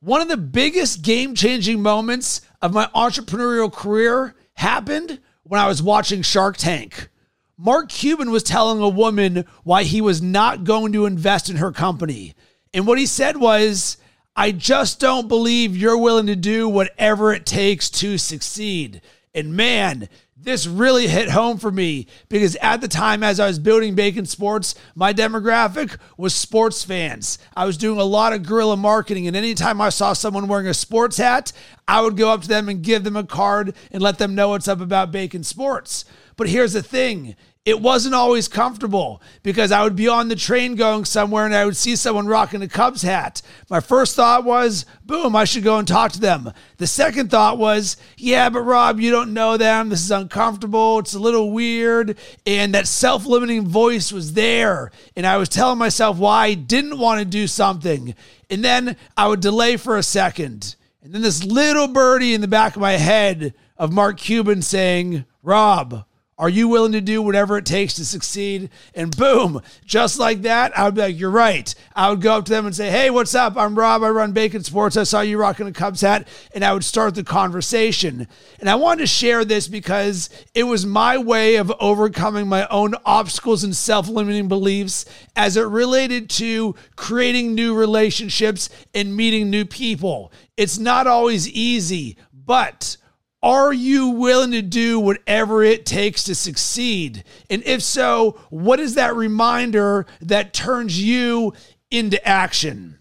One of the biggest game changing moments of my entrepreneurial career happened when I was watching Shark Tank. Mark Cuban was telling a woman why he was not going to invest in her company. And what he said was, I just don't believe you're willing to do whatever it takes to succeed. And man, this really hit home for me because at the time, as I was building Bacon Sports, my demographic was sports fans. I was doing a lot of guerrilla marketing, and anytime I saw someone wearing a sports hat, I would go up to them and give them a card and let them know what's up about Bacon Sports. But here's the thing it wasn't always comfortable because I would be on the train going somewhere and I would see someone rocking a Cubs hat. My first thought was, boom, I should go and talk to them. The second thought was, yeah, but Rob, you don't know them. This is uncomfortable. It's a little weird. And that self limiting voice was there. And I was telling myself why I didn't want to do something. And then I would delay for a second. And then this little birdie in the back of my head of Mark Cuban saying, Rob, are you willing to do whatever it takes to succeed? And boom, just like that, I would be like, You're right. I would go up to them and say, Hey, what's up? I'm Rob. I run Bacon Sports. I saw you rocking a Cubs hat. And I would start the conversation. And I wanted to share this because it was my way of overcoming my own obstacles and self limiting beliefs as it related to creating new relationships and meeting new people. It's not always easy, but are you willing to do whatever it takes to succeed? And if so, what is that reminder that turns you into action?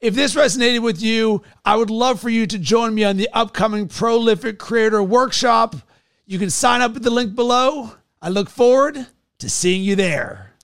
If this resonated with you, I would love for you to join me on the upcoming Prolific Creator Workshop. You can sign up at the link below. I look forward to seeing you there.